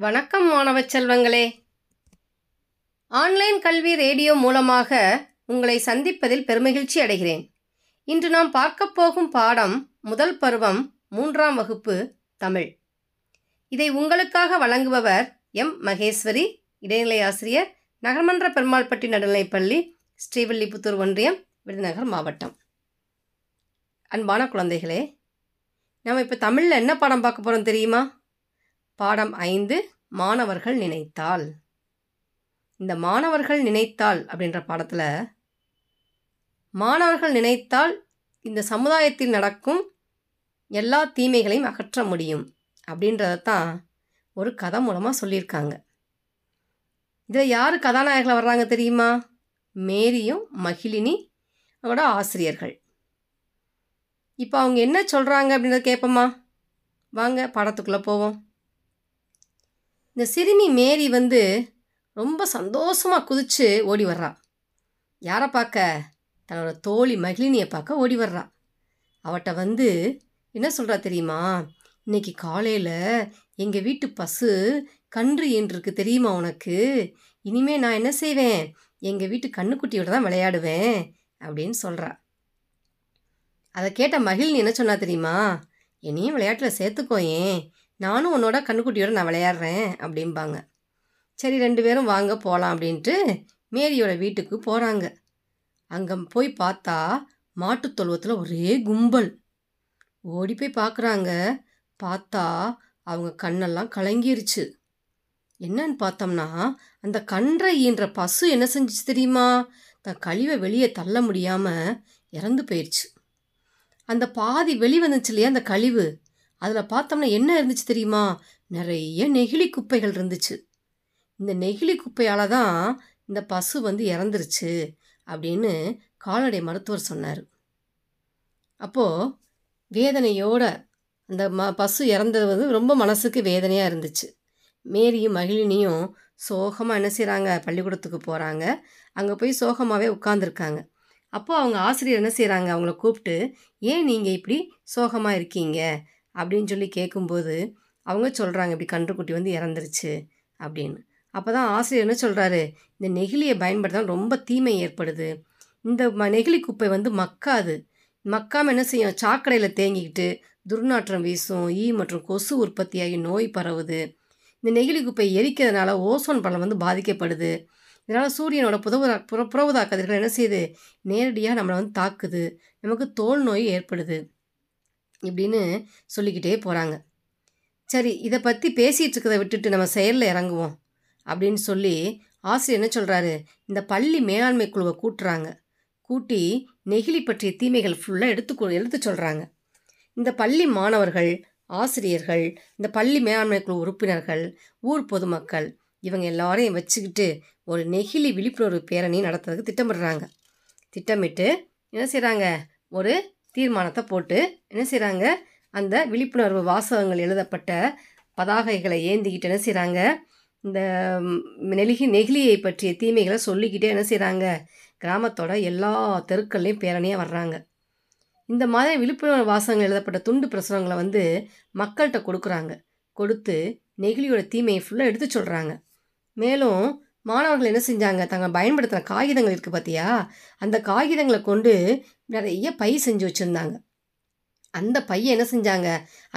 வணக்கம் மாணவ செல்வங்களே. ஆன்லைன் கல்வி ரேடியோ மூலமாக உங்களை சந்திப்பதில் பெருமகிழ்ச்சி அடைகிறேன். இன்று நாம் பார்க்கப் போகும் பாடம் முதல் பருவம் மூன்றாம் வகுப்பு தமிழ். இதை உங்களுக்காக வழங்குபவர் எம். மகேஸ்வரி இடைநிலை ஆசிரியர் நகர்மன்ற பெருமாள்பட்டி நடுநிலைப்பள்ளி ஸ்ரீவில்லிபுத்தூர் ஒன்றியம் விருதுநகர் மாவட்டம். அன்பான குழந்தைகளே நம்ம இப்போ தமிழில் என்ன பாடம் பார்க்க போகிறோம் தெரியுமா? பாடம் ஐந்து மாணவர்கள் நினைத்தால். இந்த மாணவர்கள் நினைத்தால் அப்படின்ற பாடத்தில் மாணவர்கள் நினைத்தால் இந்த சமுதாயத்தில் நடக்கும் எல்லா தீமைகளையும் அகற்ற முடியும் அப்படின்றத தான் ஒரு கதை மூலமாக சொல்லியிருக்காங்க. இதில் யார் கதாநாயகர்கள் வர்றாங்க தெரியுமா? மேரியும் மகிழினி அவரோட ஆசிரியர்கள். இப்போ அவங்க என்ன சொல்கிறாங்க அப்படின்றத கேட்போமா வாங்க பாடத்துக்குள்ளே போவோம். இந்த சிறுமி மேரி வந்து ரொம்ப சந்தோஷமாக குதித்து ஓடி வர்றா. யாரை பார்க்க? தன்னோட தோழி மகிழினியை பார்க்க ஓடி வர்றா. அவட்ட வந்து என்ன சொல்கிறா தெரியுமா? இன்னைக்கு காலையில் எங்கள் வீட்டு பசு கன்று ஈன்றிருக்கு தெரியுமா உனக்கு? இனிமே நான் என்ன செய்வேன்? எங்கள் வீட்டு கண்ணுக்குட்டியோட தான் விளையாடுவேன் அப்படின்னு சொல்கிறா அதை கேட்ட மகிழினி என்ன சொன்னா தெரியுமா? என்னையும் விளையாட்டில் சேர்த்துக்கோயேன் நானும் உன்னோட கண்ணுக்குட்டியோட நான் விளையாடுறேன் அப்படிம்பாங்க. சரி ரெண்டு பேரும் வாங்க போகலாம் அப்படின்ட்டு மேரியோட வீட்டுக்கு போகிறாங்க அங்கே போய் பார்த்தா மாட்டுத் தொழுவத்தில் ஒரே கும்பல். ஓடி போய் பார்க்குறாங்க பார்த்தா அவங்க கண்ணெல்லாம் கலங்கிருச்சு. என்னன்னு பார்த்தோம்னா அந்த கன்றை ஈன்ற பசு என்ன செஞ்சுச்சு தெரியுமா? தன் கழிவை வெளியே தள்ள முடியாமல் இறந்து போயிடுச்சு அந்த பாதி வெளி வந்துச்சு இல்லையா அந்த கழிவு? அதில் பார்த்தோம்னா என்ன இருந்துச்சு தெரியுமா? நிறைய நெகிழி குப்பைகள் இருந்துச்சு. இந்த நெகிழி குப்பையால் தான் இந்த பசு வந்து இறந்துருச்சு அப்படின்னு கால்நடை மருத்துவர் சொன்னார். அப்போது வேதனையோட அந்த ம பசு இறந்தது வந்து ரொம்ப மனசுக்கு வேதனையாக இருந்துச்சு. மேரியும் மகிழினியும் சோகமாக என்ன செய்கிறாங்க பள்ளிக்கூடத்துக்கு போகிறாங்க அங்கே போய் சோகமாகவே உட்காந்துருக்காங்க அப்போது அவங்க ஆசிரியர் என்ன செய்கிறாங்க அவங்கள கூப்பிட்டு ஏன் நீங்கள் இப்படி சோகமாக இருக்கீங்க? அப்படின்னு சொல்லி கேட்கும்போது அவங்க சொல்கிறாங்க இப்படி கன்றுக்குட்டி வந்து இறந்துருச்சு அப்படின்னு. அப்போ தான் ஆசிரியர் என்ன சொல்கிறாரு இந்த நெகிழியை பயன்படுத்தால் ரொம்ப தீமை ஏற்படுது. இந்த ம நெகிழி குப்பை வந்து மக்காது. மக்காமல் என்ன செய்யும்? சாக்கடையில் தேங்கிக்கிட்டு துர்நாற்றம் வீசும் ஈ மற்றும் கொசு உற்பத்தியாகி நோய் பரவுது. இந்த நெகிழி குப்பை எரிக்கிறதுனால ஓசோன் பலம் வந்து பாதிக்கப்படுது. இதனால் சூரியனோட புதவுதா புற புறவுதா கதிர்கள் என்ன செய்யுது? நேரடியாக நம்மளை வந்து தாக்குது. நமக்கு தோல் நோய் ஏற்படுது. இப்படின்னு சொல்லிக்கிட்டே போகிறாங்க சரி இதை பற்றி பேசிகிட்டு இருக்கிறத விட்டுட்டு நம்ம செயலில் இறங்குவோம் அப்படின்னு சொல்லி ஆசிரியர் என்ன சொல்கிறாரு இந்த பள்ளி மேலாண்மை குழுவை கூட்டுறாங்க. கூட்டி நெகிழி பற்றிய தீமைகள் ஃபுல்லாக எடுத்து எடுத்து சொல்கிறாங்க இந்த பள்ளி மாணவர்கள் ஆசிரியர்கள் இந்த பள்ளி மேலாண்மை குழு உறுப்பினர்கள் ஊர் பொதுமக்கள் இவங்க எல்லாரையும் வச்சுக்கிட்டு ஒரு நெகிழி விழிப்புணர்வு பேரணி நடத்துறதுக்கு திட்டமிடுறாங்க. திட்டமிட்டு என்ன செய்கிறாங்க ஒரு தீர்மானத்தை போட்டு என்ன செய்கிறாங்க அந்த விழிப்புணர்வு வாசகங்கள் எழுதப்பட்ட பதாகைகளை ஏந்திக்கிட்டு என்ன செய்கிறாங்க இந்த நெலிகி நெகிழியை பற்றிய தீமைகளை சொல்லிக்கிட்டே என்ன செய்கிறாங்க கிராமத்தோட எல்லா தெருக்கள்லையும் பேரணியாக வர்றாங்க. இந்த மாதிரி விழிப்புணர்வு வாசகங்கள் எழுதப்பட்ட துண்டு பிரசுரங்களை வந்து மக்கள்கிட்ட கொடுக்குறாங்க. கொடுத்து நெகிழியோட தீமையை ஃபுல்லாக எடுத்து சொல்கிறாங்க மேலும் மாணவர்கள் என்ன செஞ்சாங்க? தாங்க பயன்படுத்துகிற காகிதங்கள் இருக்குது பார்த்தியா அந்த காகிதங்களை கொண்டு நிறைய பை செஞ்சு வச்சுருந்தாங்க. அந்த பையை என்ன செஞ்சாங்க?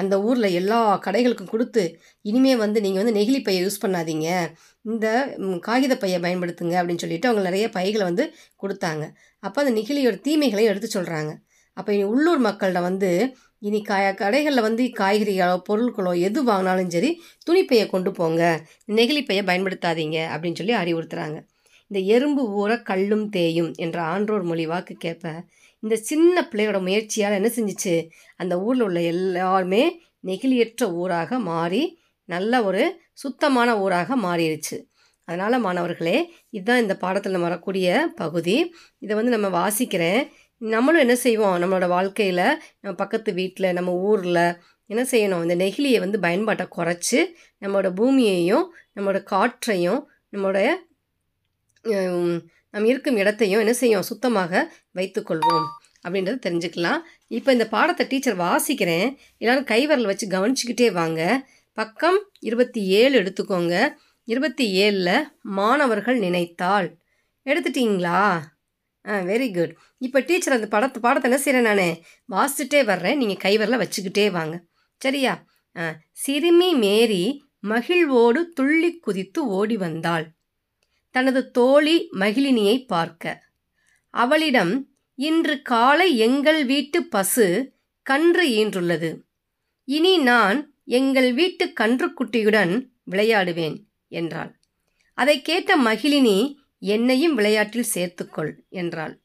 அந்த ஊரில் எல்லா கடைகளுக்கும் கொடுத்து இனிமே வந்து நீங்கள் வந்து நெகிழி பையை யூஸ் பண்ணாதீங்க. இந்த காகித பையை பயன்படுத்துங்க அப்படின்னு சொல்லிட்டு அவங்க நிறைய பைகளை வந்து கொடுத்தாங்க. அப்போ அந்த நெகிழியோட தீமைகளையும் எடுத்து சொல்கிறாங்க அப்போ இனி உள்ளூர் மக்கள்கிட்ட வந்து இனி காய கடைகளில் வந்து காய்கறிகளோ பொருட்களோ எது வாங்கினாலும் சரி துணிப்பையை கொண்டு போங்க. நெகிழி பையை பயன்படுத்தாதீங்க அப்படின்னு சொல்லி அறிவுறுத்துகிறாங்க இந்த எறும்பு ஊற கல்லும் தேயும் என்ற ஆன்றோர் மொழி வாக்கு கேட்ப இந்த சின்ன பிள்ளையோட முயற்சியால் என்ன செஞ்சிச்சு? அந்த ஊரில் உள்ள எல்லாருமே நெகிழியற்ற ஊராக மாறி நல்ல ஒரு சுத்தமான ஊராக மாறிடுச்சு அதனால் மாணவர்களே இதுதான் இந்த பாடத்தில் வரக்கூடிய பகுதி. இதை வந்து நம்ம வாசிக்கிறேன். நம்மளும் என்ன செய்வோம்? நம்மளோட வாழ்க்கையில் நம்ம பக்கத்து வீட்டில் நம்ம ஊரில் என்ன செய்யணும்? இந்த நெகிழியை வந்து பயன்பாட்டை குறைச்சி நம்மளோட பூமியையும் நம்மளோட காற்றையும் நம்மளுடைய நம்ம இருக்கும் இடத்தையும் என்ன செய்யும் சுத்தமாக வைத்துக்கொள்வோம் அப்படின்றத தெரிஞ்சுக்கலாம். இப்போ இந்த பாடத்தை டீச்சர் வாசிக்கிறேன். எல்லாரும் கைவரல் வச்சு கவனிச்சுக்கிட்டே வாங்க. பக்கம் இருபத்தி ஏழு எடுத்துக்கோங்க. இருபத்தி ஏழில் மாணவர்கள் நினைத்தால் எடுத்துட்டீங்களா? ஆ வெரி குட் இப்போ டீச்சர் அந்த படத்தை பாடத்தை என்ன செய்கிறேன் நான்? வாசிச்சுட்டே வர்றேன். நீங்கள் கைவரில் வச்சுக்கிட்டே வாங்க. சரியா? ஆ சிறுமி மேரி மகிழ்வோடு துள்ளி குதித்து ஓடி வந்தாள். தனது தோழி மகிழினியை பார்க்க. அவளிடம் இன்று காலை எங்கள் வீட்டு பசு கன்று ஈன்றுள்ளது. இனி நான் எங்கள் வீட்டு கன்றுக்குட்டியுடன் விளையாடுவேன் என்றாள். அதை கேட்ட மகிழினி என்னையும் விளையாட்டில் சேர்த்துக்கொள் என்றாள்.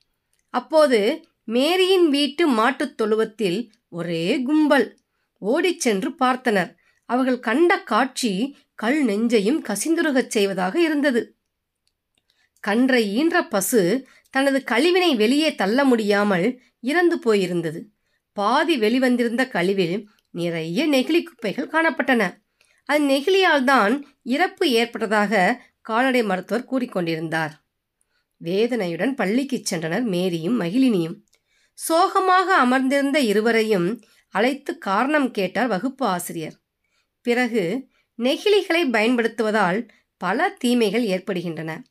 அப்போது மேரியின் வீட்டு மாட்டுத் தொழுவத்தில் ஒரே கும்பல். ஓடிச் சென்று பார்த்தனர். அவர்கள் கண்ட காட்சி கல் நெஞ்சையும் கசிந்துருகச் செய்வதாக இருந்தது. கன்றை ஈன்ற பசு தனது கழிவினை வெளியே தள்ள முடியாமல் இறந்து போயிருந்தது. பாதி வெளிவந்திருந்த கழிவில் நிறைய நெகிழி குப்பைகள் காணப்பட்டன. அது நெகிழியால் தான் இறப்பு ஏற்பட்டதாக கால்நடை மருத்துவர் கூறிக்கொண்டிருந்தார். வேதனையுடன் பள்ளிக்குச் சென்றனர் மேரியும் மகிழினியும். சோகமாக அமர்ந்திருந்த இருவரையும் அழைத்து காரணம் கேட்டார் வகுப்பு ஆசிரியர். பிறகு நெகிழிகளை பயன்படுத்துவதால் பல தீமைகள் ஏற்படுகின்றன.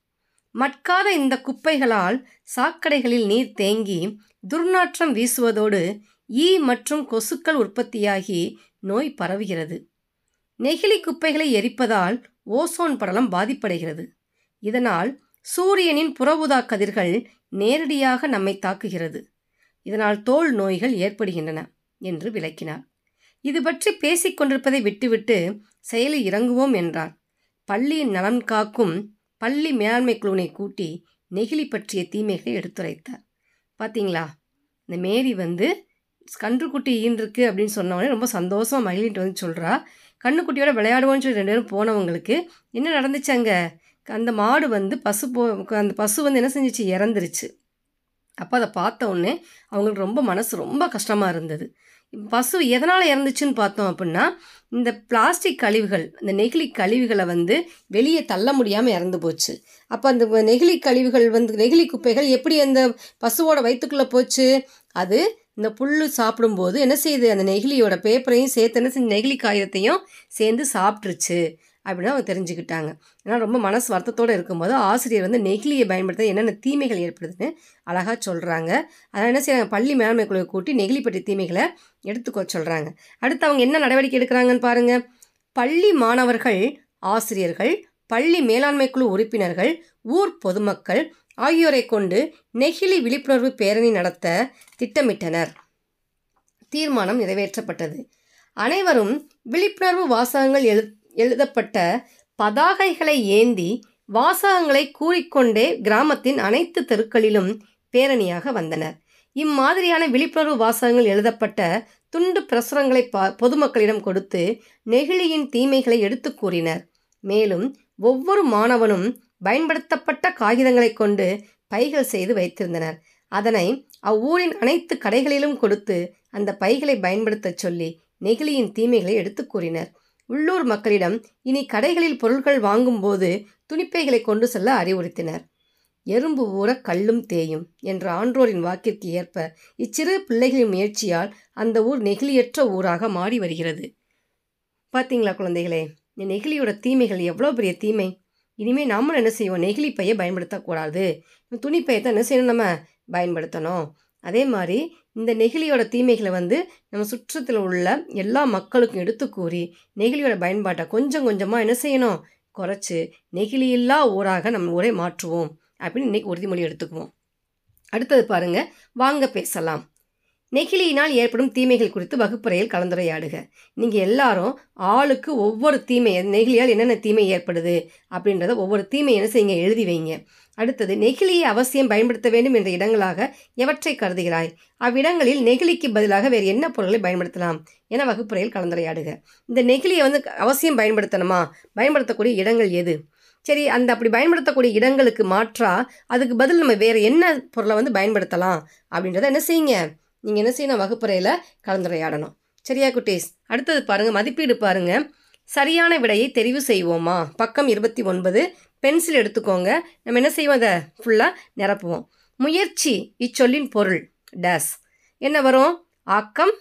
மட்காத இந்த குப்பைகளால் சாக்கடைகளில் நீர் தேங்கி துர்நாற்றம் வீசுவதோடு ஈ மற்றும் கொசுக்கள் உற்பத்தியாகி நோய் பரவுகிறது. நெகிழி குப்பைகளை எரிப்பதால் ஓசோன் படலம் பாதிப்படைகிறது. இதனால் சூரியனின் புறவுதா கதிர்கள் நேரடியாக நம்மை தாக்குகிறது. இதனால் தோல் நோய்கள் ஏற்படுகின்றன என்று விளக்கினார். இது பற்றி பேசிக் கொண்டிருப்பதை விட்டுவிட்டு செயலில் இறங்குவோம் என்றார். பள்ளியின் நலன் காக்கும் பள்ளி மேலாண்மை குழுவினை கூட்டி நெகிழி பற்றிய தீமைகளை எடுத்துரைத்தார். பார்த்தீங்களா இந்த மேரி வந்து கன்றுக்குட்டி ஈன்றிருக்கு அப்படின்னு சொன்னவொடனே ரொம்ப சந்தோஷமாக மகிழின்ட்டு வந்து சொல்கிறா கண்ணுக்குட்டியோட விளையாடுவோன்னு சொல்லி ரெண்டு பேரும் போனவங்களுக்கு என்ன நடந்துச்சு அங்கே? அந்த மாடு வந்து பசு போ அந்த பசு வந்து என்ன செஞ்சிச்சு? இறந்துருச்சு. அப்போ அதை பார்த்த உடனே அவங்களுக்கு ரொம்ப மனசு ரொம்ப கஷ்டமாக இருந்தது. பசு எதனால் இறந்துச்சுன்னு பார்த்தோம் அப்படின்னா இந்த பிளாஸ்டிக் கழிவுகள் இந்த நெகிழி கழிவுகளை வந்து வெளியே தள்ள முடியாமல் இறந்து போச்சு. அப்போ அந்த நெகிழி கழிவுகள் வந்து நெகிழி குப்பைகள் எப்படி அந்த பசுவோட வயிற்றுக்குள்ளே போச்சு? அது இந்த புல் சாப்பிடும்போது என்ன செய்யுது? அந்த நெகிழியோட பேப்பரையும் சேர்த்து என்ன செஞ்சு நெகிழி காகிதத்தையும் சேர்ந்து சாப்பிட்ருச்சு அப்படின்னு அவங்க தெரிஞ்சுக்கிட்டாங்க. ஏன்னா ரொம்ப மனசு வருத்தத்தோடு இருக்கும்போது ஆசிரியர் வந்து நெகிழியை பயன்படுத்த என்னென்ன தீமைகள் ஏற்படுதுன்னு அழகாக சொல்கிறாங்க அதனால் என்ன செய்கிறாங்க பள்ளி மேலாண்மை குழுவை கூட்டி நெகிழி பற்றிய தீமைகளை எடுத்துக்கோ சொல்கிறாங்க அடுத்து அவங்க என்ன நடவடிக்கை எடுக்கிறாங்கன்னு பாருங்கள் பள்ளி மாணவர்கள் ஆசிரியர்கள் பள்ளி மேலாண்மை குழு உறுப்பினர்கள் ஊர் பொதுமக்கள் ஆகியோரை கொண்டு நெகிழி விழிப்புணர்வு பேரணி நடத்த திட்டமிட்டனர். தீர்மானம் நிறைவேற்றப்பட்டது. அனைவரும் விழிப்புணர்வு வாசகங்கள் எழு எழுதப்பட்ட பதாகைகளை ஏந்தி வாசகங்களை கூறிக்கொண்டே கிராமத்தின் அனைத்து தெருக்களிலும் பேரணியாக வந்தனர். இம்மாதிரியான விழிப்புணர்வு வாசகங்கள் எழுதப்பட்ட துண்டு பிரசுரங்களை பா பொதுமக்களிடம் கொடுத்து நெகிழியின் தீமைகளை எடுத்து கூறினர். மேலும் ஒவ்வொரு மாணவனும் பயன்படுத்தப்பட்ட காகிதங்களை கொண்டு பைகள் செய்து வைத்திருந்தனர். அதனை அவ்வூரின் அனைத்து கடைகளிலும் கொடுத்து அந்த பைகளை பயன்படுத்தச் சொல்லி நெகிழியின் தீமைகளை எடுத்து கூறினர். உள்ளூர் மக்களிடம் இனி கடைகளில் பொருட்கள் வாங்கும்போது துணிப்பைகளை கொண்டு செல்ல அறிவுறுத்தினர். எறும்பு ஊற கல்லும் தேயும் என்ற ஆன்றோரின் வாக்கிற்கு ஏற்ப இச்சிறு பிள்ளைகளின் முயற்சியால் அந்த ஊர் நெகிழியற்ற ஊராக மாறி வருகிறது. பார்த்தீங்களா குழந்தைகளே இந்த நெகிழியோட தீமைகள் எவ்வளோ பெரிய தீமை. இனிமேல் நம்மளும் என்ன செய்வோம்? நெகிழிப்பையை பயன்படுத்தக்கூடாது. துணிப்பையை தான் என்ன செய்யணும் நம்ம? பயன்படுத்தணும். அதே மாதிரி இந்த நெகிழியோட தீமைகளை வந்து நம்ம சுற்றத்தில் உள்ள எல்லா மக்களுக்கும் எடுத்து கூறி நெகிழியோட பயன்பாட்டை கொஞ்சம் கொஞ்சமாக என்ன செய்யணும்? குறைச்சி நெகிழியில்லா ஊராக நம்ம ஊரை மாற்றுவோம் அப்படின்னு இன்றைக்கி உறுதிமொழி எடுத்துக்குவோம். அடுத்தது பாருங்கள் வாங்க பேசலாம். நெகிழியினால் ஏற்படும் தீமைகள் குறித்து வகுப்பறையில் கலந்துரையாடுக. நீங்கள் எல்லாரும் ஆளுக்கு ஒவ்வொரு தீமை நெகிழியால் என்னென்ன தீமை ஏற்படுது அப்படின்றத ஒவ்வொரு தீமை என்ன செய்யுங்க எழுதி வைங்க. அடுத்தது நெகிழியை அவசியம் பயன்படுத்த வேண்டும் என்ற இடங்களாக எவற்றை கருதுகிறாய்? அவ்விடங்களில் நெகிழிக்கு பதிலாக வேறு என்ன பொருட்களை பயன்படுத்தலாம் என வகுப்பறையில் கலந்துரையாடுக. இந்த நெகிழியை வந்து அவசியம் பயன்படுத்தணுமா? பயன்படுத்தக்கூடிய இடங்கள் எது? சரி அந்த அப்படி பயன்படுத்தக்கூடிய இடங்களுக்கு மாற்றா அதுக்கு பதில் நம்ம வேறு என்ன பொருளை வந்து பயன்படுத்தலாம் அப்படின்றத என்ன செய்யுங்க? நீங்கள் என்ன செய்யணும்? வகுப்பறையில் கலந்துரையாடணும். சரியா குட்டீஸ்? அடுத்தது பாருங்கள் மதிப்பீடு பாருங்கள் சரியான விடையை தெரிவு செய்வோமா? பக்கம் இருபத்தி ஒன்பது பென்சில் எடுத்துக்கோங்க. நம்ம என்ன செய்வோம்? அதை ஃபுல்லாக நிரப்புவோம். முயற்சி இச்சொல்லின் பொருள் டேஸ் என்ன வரும்? ஆக்கம்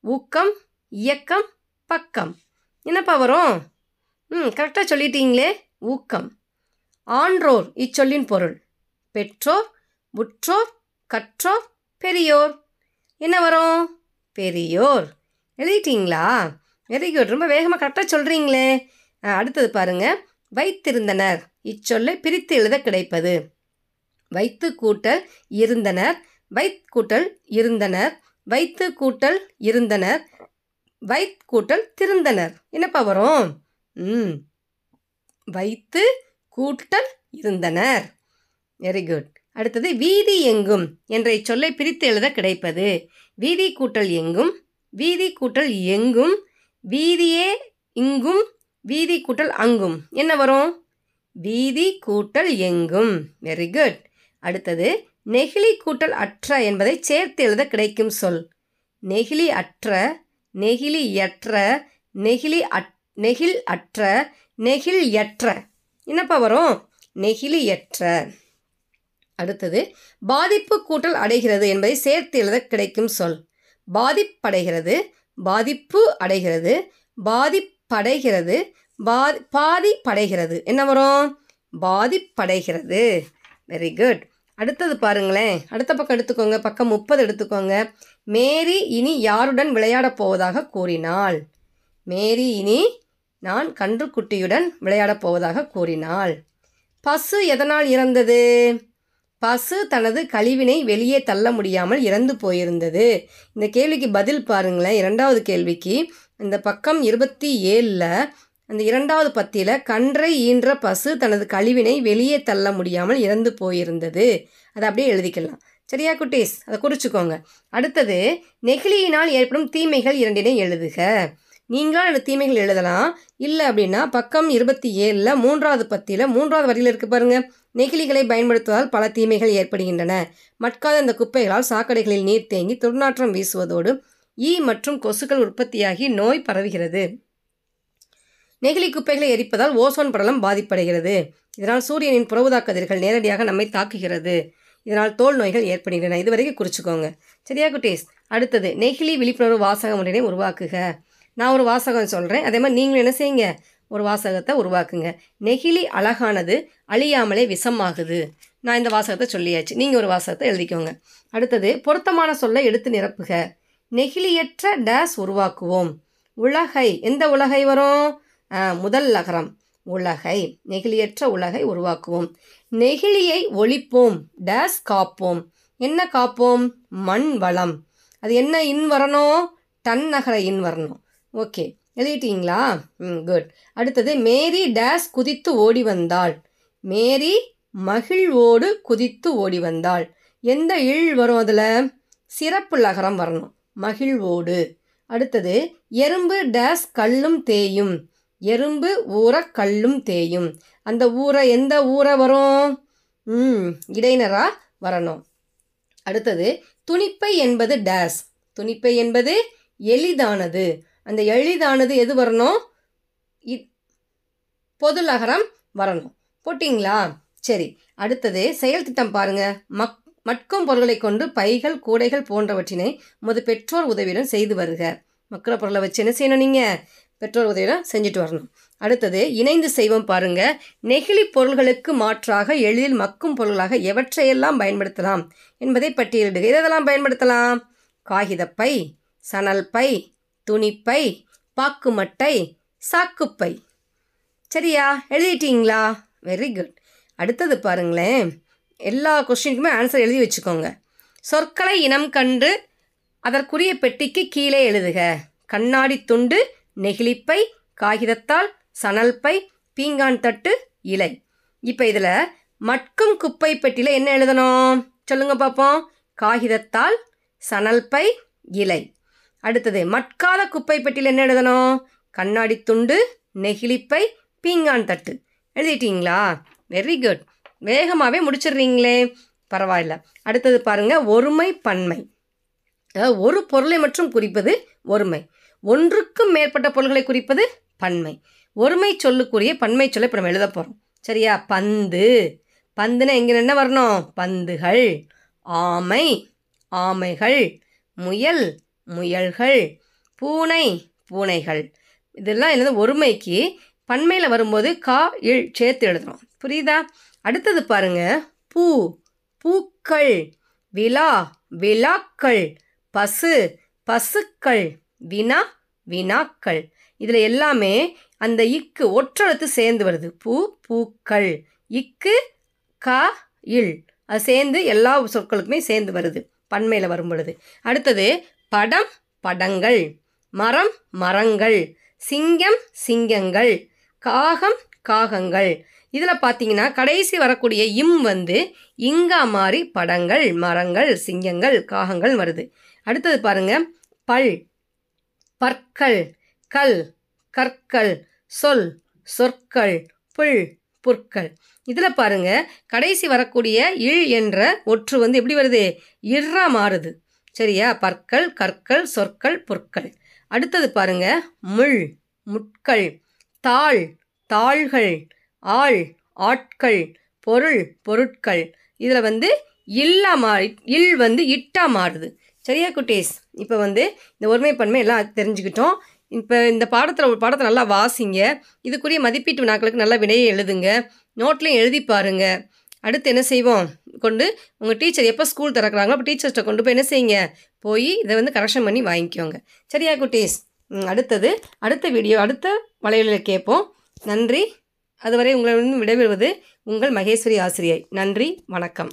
ஊக்கம் இயக்கம் பக்கம். என்னப்பா வரும்? ம் கரெக்டாக சொல்லிட்டீங்களே ஊக்கம். ஆன்றோர் இச்சொல்லின் பொருள். பெற்றோர் உற்றோர் கற்றோர் பெரியோர். என்ன வரும்? பெரியோர். எழுதிட்டீங்களா? Very good. ரொம்ப வேகமாக கரெக்டாக சொல்கிறீங்களே அடுத்தது பாருங்க. வைத்திருந்தனர். இச்சொல்லை பிரித்து எழுத கிடைப்பது. வைத்து கூட்டல் இருந்தனர். வைத் கூட்டல் இருந்தனர். வைத்து கூட்டல் இருந்தனர். வைத் கூட்டல் திருந்தனர். என்னப்பா வரும்? ம். வைத்து கூட்டல் இருந்தனர். Very good. அடுத்தது வீதி எங்கும் என்ற இச்சொல்லை பிரித்து எழுத கிடைப்பது. வீதி கூட்டல் எங்கும் வீதி கூட்டல் எங்கும் வீதியே இங்கும் வீதி கூட்டல் அங்கும். என்ன வரும்? வீதி கூட்டல் எங்கும். வெரி குட் அடுத்தது நெகிழி கூட்டல் அற்ற என்பதை சேர்த்து எழுத கிடைக்கும் சொல். நெகிழி அற்ற நெகிழி எற்ற நெகிழி அட் நெகிழ் அற்ற நெகிழ் எற்ற. என்னப்பா வரும்? நெகிழி எற்ற. அடுத்தது பாதிப்பு கூட்டல் அடைகிறது என்பதை சேர்த்து எழுத கிடைக்கும் சொல். பாதிப்படைகிறது பாதிப்பு அடைகிறது பாதிப்படைகிறது பாதி பாதிப்படைகிறது. என்ன வரும்? பாதிப்படைகிறது. வெரி குட் அடுத்தது பாருங்களேன். அடுத்த பக்கம் எடுத்துக்கோங்க. பக்கம் முப்பது எடுத்துக்கோங்க. மேரி இனி யாருடன் விளையாடப் போவதாக கூறினாள்? மேரி இனி நான் கன்றுக்குட்டியுடன் விளையாடப் போவதாக கூறினாள். பசு எதனால் இறந்தது? பசு தனது கழிவினை வெளியே தள்ள முடியாமல் இறந்து போயிருந்தது. இந்த கேள்விக்கு பதில் பாருங்களேன். இரண்டாவது கேள்விக்கு இந்த பக்கம் இருபத்தி ஏழில் அந்த இரண்டாவது பத்தியில் கன்றை ஈன்ற பசு தனது கழிவினை வெளியே தள்ள முடியாமல் இறந்து போயிருந்தது. அதை அப்படியே எழுதிக்கலாம். சரியா குட்டீஸ்? அதை குறிச்சுக்கோங்க. அடுத்தது நெகிழியினால் ஏற்படும் தீமைகள் இரண்டினை எழுதுக. நீங்களும் அந்த தீமைகள் எழுதலாம்? இல்லை அப்படின்னா பக்கம் இருபத்தி ஏழில் மூன்றாவது பத்தியில் மூன்றாவது வரியில் இருக்குது பாருங்கள் நெகிழிகளை பயன்படுத்துவதால் பல தீமைகள் ஏற்படுகின்றன. மட்காத இந்த குப்பைகளால் சாக்கடைகளில் நீர் தேங்கி துர்நாற்றம் வீசுவதோடு ஈ மற்றும் கொசுக்கள் உற்பத்தியாகி நோய் பரவுகிறது. நெகிழி குப்பைகளை எரிப்பதால் ஓசோன் படலம் பாதிப்படைகிறது. இதனால் சூரியனின் புறவுதா கதிர்கள் நேரடியாக நம்மை தாக்குகிறது. இதனால் தோல் நோய்கள் ஏற்படுகின்றன. இது வரைக்கும் குறிச்சுக்கோங்க. சரியா குட்டீஸ்? அடுத்தது நெகிழி விழிப்புணர்வு வாசக முறையினை உருவாக்குக. நான் ஒரு வாசகம் சொல்கிறேன் அதே மாதிரி நீங்களும் என்ன செய்யுங்க? ஒரு வாசகத்தை உருவாக்குங்க. நெகிழி அழகானது அழியாமலே விஷமாகுது. நான் இந்த வாசகத்தை சொல்லியாச்சு. நீங்கள் ஒரு வாசகத்தை எழுதிக்கோங்க. அடுத்தது பொருத்தமான சொல்லை எடுத்து நிரப்புக. நெகிழியற்ற டேஸ் உருவாக்குவோம். உலகை எந்த உலகை வரும்? முதல் நகரம். உலகை நெகிழியற்ற உலகை உருவாக்குவோம். நெகிழியை ஒழிப்போம். டேஸ் காப்போம். என்ன காப்போம்? மண் வளம். அது என்ன இன் வரணும் டன் நகர இன் வரணும் ஓகே. எழுதிட்டீங்களா? ம் குட் அடுத்தது மேரி டேஸ் குதித்து ஓடி வந்தாள். மேரி மகிழ்வோடு குதித்து ஓடி வந்தாள். எந்த இல் வரும் அதில்? சிறப்பு லகரம் வரணும். மகிழ்வோடு அடுத்தது எறும்பு டேஸ் கல்லும் தேயும். எறும்பு ஊற கல்லும் தேயும். அந்த ஊரை எந்த ஊரை வரும்? ம் இடைநரா வரணும். அடுத்தது துணிப்பை என்பது டேஸ். துணிப்பை என்பது எளிதானது. அந்த எளிதானது எது வரணும்? இ- பொது லகரம் வரணும். போட்டிங்களா? சரி. அடுத்தது செயல் திட்டம் பாருங்கள் மக் மட்கும் பொருள்களை கொண்டு பைகள் கூடைகள் போன்றவற்றினை முதல் பெற்றோர் உதவியுடன் செய்து வருக. மக்கிற பொருளை வச்சு என்ன செய்யணும் நீங்கள் பெற்றோர் உதவியுடன் செஞ்சுட்டு வரணும். அடுத்தது இணைந்து செய்வோம் பாருங்க. நெகிழி பொருள்களுக்கு மாற்றாக எளிதில் மக்கும் பொருள்களாக எவற்றையெல்லாம் பயன்படுத்தலாம்? என்பதை பட்டியலிடுக. எதெல்லாம் பயன்படுத்தலாம்? காகிதப்பை சணல் பை துணிப்பை பாக்குமட்டை சாக்குப்பை. சரியா? எழுதிட்டீங்களா? வெரி குட் அடுத்தது பாருங்களேன். எல்லா கொஸ்டினுக்குமே ஆன்சர் எழுதி வச்சுக்கோங்க. சொற்களை இனம் கண்டு அதற்குரிய பெட்டிக்கு கீழே எழுதுக. கண்ணாடி துண்டு நெகிழிப்பை காகிதத்தால் சணல்பை பீங்கான் தட்டு இலை. இப்போ இதில் மட்கும் குப்பை பெட்டியில் என்ன எழுதணும்? சொல்லுங்க பார்ப்போம் காகிதத்தால் சணல்பை இலை. அடுத்தது மட்கால குப்பை பெட்டியில் என்ன எழுதணும்? கண்ணாடி துண்டு நெகிழிப்பை பீங்கான் தட்டு. எழுதிட்டீங்களா? வெரி குட் வேகமாகவே முடிச்சிடுறீங்களே. பரவாயில்ல. அடுத்தது பாருங்கள் ஒருமை பன்மை. அதாவது ஒரு பொருளை மட்டும் குறிப்பது ஒருமை. ஒன்றுக்கும் மேற்பட்ட பொருள்களை குறிப்பது பன்மை. ஒருமை சொல்லுக்குரிய பன்மை சொல்லை இப்போ நம்ம எழுத போகிறோம் சரியா? பந்து. பந்துனா எங்கே என்ன வரணும்? பந்துகள். ஆமை. ஆமைகள். முயல். முயல்கள் பூனை பூனைகள். இதெல்லாம் என்னது? ஒருமைக்கு பன்மையில் வரும்போது கா இல் சேர்த்து எழுதுறோம். புரியுதா? அடுத்தது பாருங்க. பூ பூக்கள் விழா விழாக்கள் பசு பசுக்கள் வினா வினாக்கள். இதில் எல்லாமே அந்த இக்கு ஒற்றெழுத்து சேர்ந்து வருது. பூ பூக்கள். இக்கு கா இல். அது சேர்ந்து எல்லா சொற்களுக்குமே சேர்ந்து வருது பன்மையில் வரும் பொழுது அடுத்தது படம் படங்கள். மரம் மரங்கள். சிங்கம் சிங்கங்கள். காகம் காகங்கள். இதில் பார்த்தீங்கன்னா கடைசி வரக்கூடிய இம் வந்து இங்கா மாறி படங்கள் மரங்கள் சிங்கங்கள் காகங்கள் வருது. அடுத்தது பாருங்க பல் பற்கள் கல் கற்கள் சொல் சொற்கள் புல் புற்கள். இதில் பாருங்க கடைசி வரக்கூடிய இல் என்ற ஒற்று வந்து எப்படி வருது? இர்ரா மாறுது. சரியா? பற்கள் கற்கள் சொற்கள் பொற்கள். அடுத்தது பாருங்க. முள் முட்கள். தாள் தாள்கள். ஆள் ஆட்கள். பொருள் பொருட்கள். இதில் வந்து இல்லா மா இல் வந்து இட்டா மாறுது. சரியா குட்டீஸ்? இப்போ வந்து இந்த ஒருமைப்பன்மை எல்லாம் தெரிஞ்சுக்கிட்டோம். இப்போ இந்த பாடத்தில் ஒரு பாடத்தை நல்லா வாசிங்க. இதுக்குரிய மதிப்பீட்டு வினாக்களுக்கு நல்லா விடையை எழுதுங்க. நோட்லையும் எழுதி பாருங்கள் அடுத்து என்ன செய்வோம்? கொண்டு உங்கள் டீச்சர் எப்போ ஸ்கூல் திறக்கிறாங்களோ அப்போ டீச்சர்கிட்ட கொண்டு போய் என்ன செய்யுங்க? போய் இதை வந்து கரெக்ஷன் பண்ணி வாங்கிக்கோங்க. சரியா குட்டீஸ்? அடுத்தது அடுத்த வீடியோ அடுத்த வளையலில் கேட்போம். நன்றி. அதுவரை உங்களை விடைபெறுவது உங்கள் மகேஸ்வரி ஆசிரியை. நன்றி வணக்கம்.